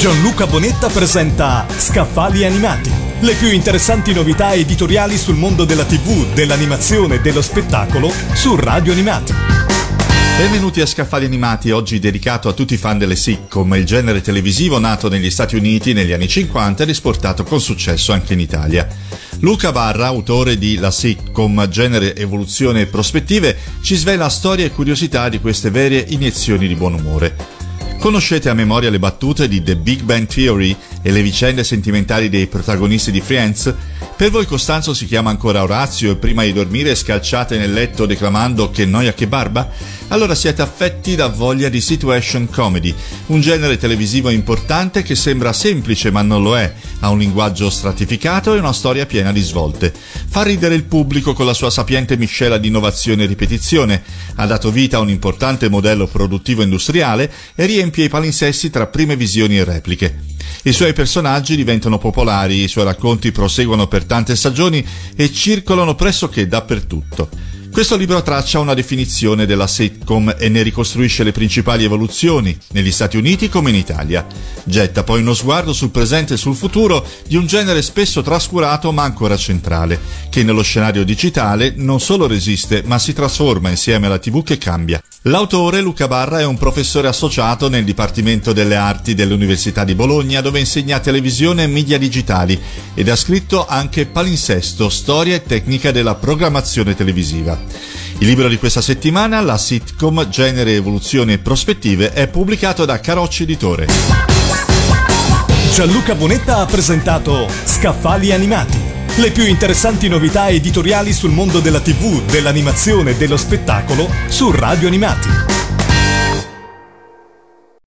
Gianluca Bonetta presenta Scaffali Animati. Le più interessanti novità editoriali sul mondo della TV, dell'animazione e dello spettacolo su Radio Animati. Benvenuti a Scaffali Animati, oggi dedicato a tutti i fan delle sitcom, il genere televisivo nato negli Stati Uniti negli anni 50 ed esportato con successo anche in Italia. Luca Barra, autore di La sitcom, genere, evoluzione e prospettive, ci svela storie e curiosità di queste vere iniezioni di buon umore. Conoscete a memoria le battute di The Big Bang Theory e le vicende sentimentali dei protagonisti di Friends? Per voi Costanzo si chiama ancora Orazio e prima di dormire scalciate nel letto declamando che noia che barba? Allora siete affetti da voglia di situation comedy, un genere televisivo importante che sembra semplice ma non lo è, ha un linguaggio stratificato e una storia piena di svolte. Fa ridere il pubblico con la sua sapiente miscela di innovazione e ripetizione, ha dato vita a un importante modello produttivo industriale e riempie i palinsessi tra prime visioni e repliche. I suoi personaggi diventano popolari, i suoi racconti proseguono per tante stagioni e circolano pressoché dappertutto. Questo libro traccia una definizione della sitcom e ne ricostruisce le principali evoluzioni, negli Stati Uniti come in Italia. Getta poi uno sguardo sul presente e sul futuro di un genere spesso trascurato ma ancora centrale, che nello scenario digitale non solo resiste ma si trasforma insieme alla TV che cambia. L'autore Luca Barra è un professore associato nel Dipartimento delle Arti dell'Università di Bologna dove insegna televisione e media digitali ed ha scritto anche Palinsesto, storia e tecnica della programmazione televisiva. Il libro di questa settimana, la sitcom Genere, Evoluzione e Prospettive, è pubblicato da Carocci Editore. Gianluca Bonetta ha presentato Scaffali Animati. Le più interessanti novità editoriali sul mondo della TV, dell'animazione e dello spettacolo su Radio Animati.